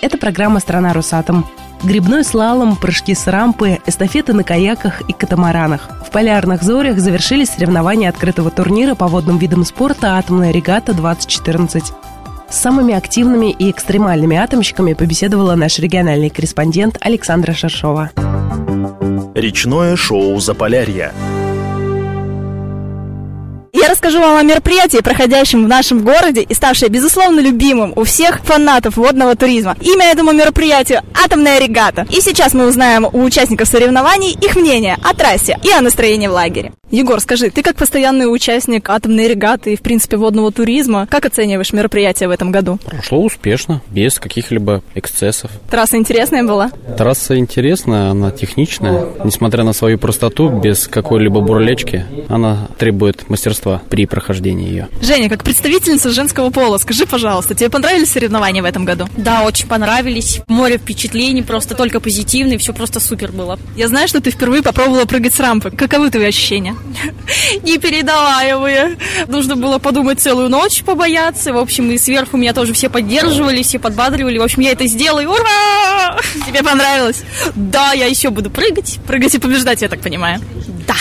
Это программа «Страна Росатом». Грибной слалом, прыжки с рампы, эстафеты на каяках и катамаранах. В полярных зорях завершились соревнования открытого турнира по водным видам спорта «Атомная регата-2014». С самыми активными и экстремальными атомщиками побеседовала наш региональный корреспондент Александра Шершова. Речное шоу «Заполярье». Расскажу вам о мероприятии, проходящем в нашем городе и ставшее, безусловно, любимым у всех фанатов водного туризма. Имя этому мероприятию – «Атомная регата». И сейчас мы узнаем у участников соревнований их мнение о трассе и о настроении в лагере. Егор, скажи, ты как постоянный участник атомной регаты и, в принципе, водного туризма, как оцениваешь мероприятие в этом году? Прошло успешно, без каких-либо эксцессов. Трасса интересная была? Трасса интересная, она техничная. Несмотря на свою простоту, без какой-либо бурлечки, она требует мастерства при прохождении ее. Женя, как представительница женского пола, скажи, пожалуйста, тебе понравились соревнования в этом году? Да, очень понравились. Море впечатлений, просто только позитивные, все просто супер было. Я знаю, что ты впервые попробовала прыгать с рампы. Каковы твои ощущения? непередаваемые. Нужно было подумать целую ночь, побояться. В общем, и сверху меня тоже все поддерживали, все подбадривали. В общем, я это сделаю. Ура! Тебе понравилось? Да, я еще буду прыгать. Прыгать и побеждать, я так понимаю. Да.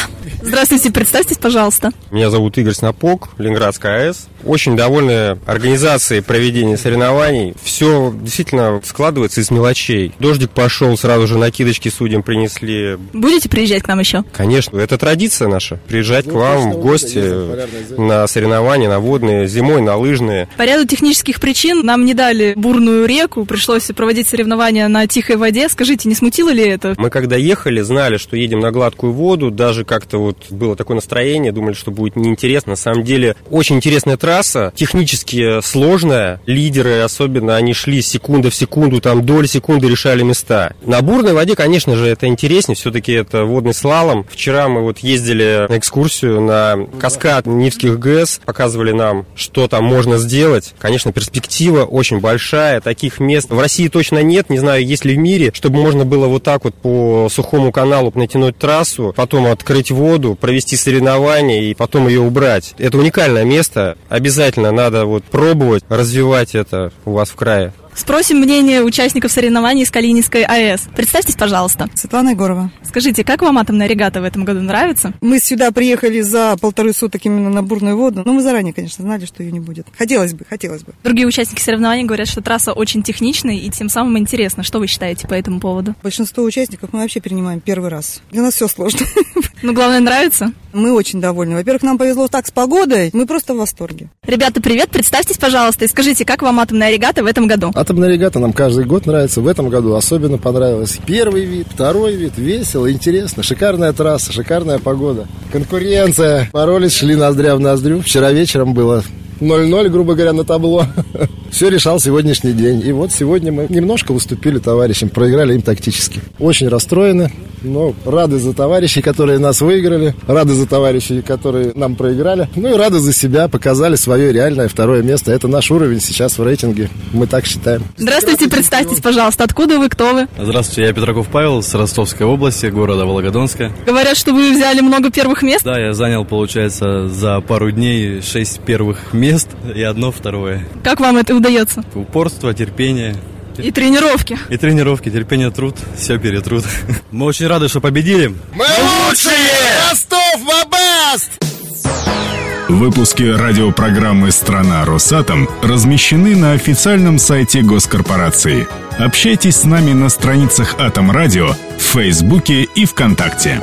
Здравствуйте, представьтесь, пожалуйста. Меня зовут Игорь Снопок, Ленинградская АЭС. Очень довольны организацией проведения соревнований. Все действительно складывается из мелочей. Дождик пошел, сразу же накидочки судьям принесли. Будете приезжать к нам еще? Конечно, это традиция наша. Приезжать к вам в гости на соревнования, на водные, зимой на лыжные. По ряду технических причин нам не дали бурную реку, пришлось проводить соревнования на тихой воде. Скажите, не смутило ли это? Мы когда ехали, знали, что едем на гладкую воду, даже как-то вот было такое настроение, думали, что будет неинтересно. На самом деле, очень интересная трасса, технически сложная. Лидеры особенно, они шли секунда в секунду, там доли секунды решали места. На бурной воде, конечно же, это интереснее, все-таки это водный слалом. Вчера мы вот ездили на экскурсию на каскад Нивских ГЭС, показывали нам, что там можно сделать. Конечно, перспектива очень большая, таких мест в России точно нет, не знаю, есть ли в мире, чтобы можно было вот так вот по сухому каналу натянуть трассу, потом открыть воду, провести соревнования и потом ее убрать. Это уникальное место, обязательно надо вот пробовать, развивать это у вас в крае. Спросим мнение участников соревнований с Калининской АЭС. Представьтесь, пожалуйста. Светлана Егорова. Скажите, как вам атомная регата в этом году нравится? Мы сюда приехали за полторы суток именно на бурную воду. Но мы заранее, конечно, знали, что ее не будет. Хотелось бы, хотелось бы. Другие участники соревнований говорят, что трасса очень техничная и тем самым интересна. Что вы считаете по этому поводу? Большинство участников мы вообще принимаем первый раз. Для нас все сложно. Но главное, нравится? Мы очень довольны. Во-первых, нам повезло так с погодой. Мы просто в восторге. Ребята, привет. Представьтесь, пожалуйста, и скажите, как вам атомная регата в этом году? Атомная регата нам каждый год нравится. В этом году особенно понравилось. Первый вид, второй вид. Весело, интересно. Шикарная трасса, шикарная погода. Конкуренция. Боролись, шли ноздря в ноздрю. Вчера вечером было 0-0, грубо говоря, на табло. Все решал сегодняшний день. И вот сегодня мы немножко выступили товарищам, проиграли им тактически. Очень расстроены, но рады за товарищей, которые нас выиграли, рады за товарищей, которые нам проиграли, ну и рады за себя, показали свое реальное второе место. Это наш уровень сейчас в рейтинге, мы так считаем. Здравствуйте, представьтесь, пожалуйста, откуда вы, кто вы? Здравствуйте, я Петраков Павел с Ростовской области, города Волгодонска. Говорят, что вы взяли много первых мест? Да, я занял, получается, за пару дней шесть первых мест и одно второе. Как вам это удается? Упорство, терпение. И тренировки. И тренировки, терпение, труд, все перетрут. Мы очень рады, что победили. Мы лучшие! Ростов Бабаст! Выпуски радиопрограммы «Страна Росатом» размещены на официальном сайте госкорпорации. Общайтесь с нами на страницах Атом Радио, в Фейсбуке и ВКонтакте.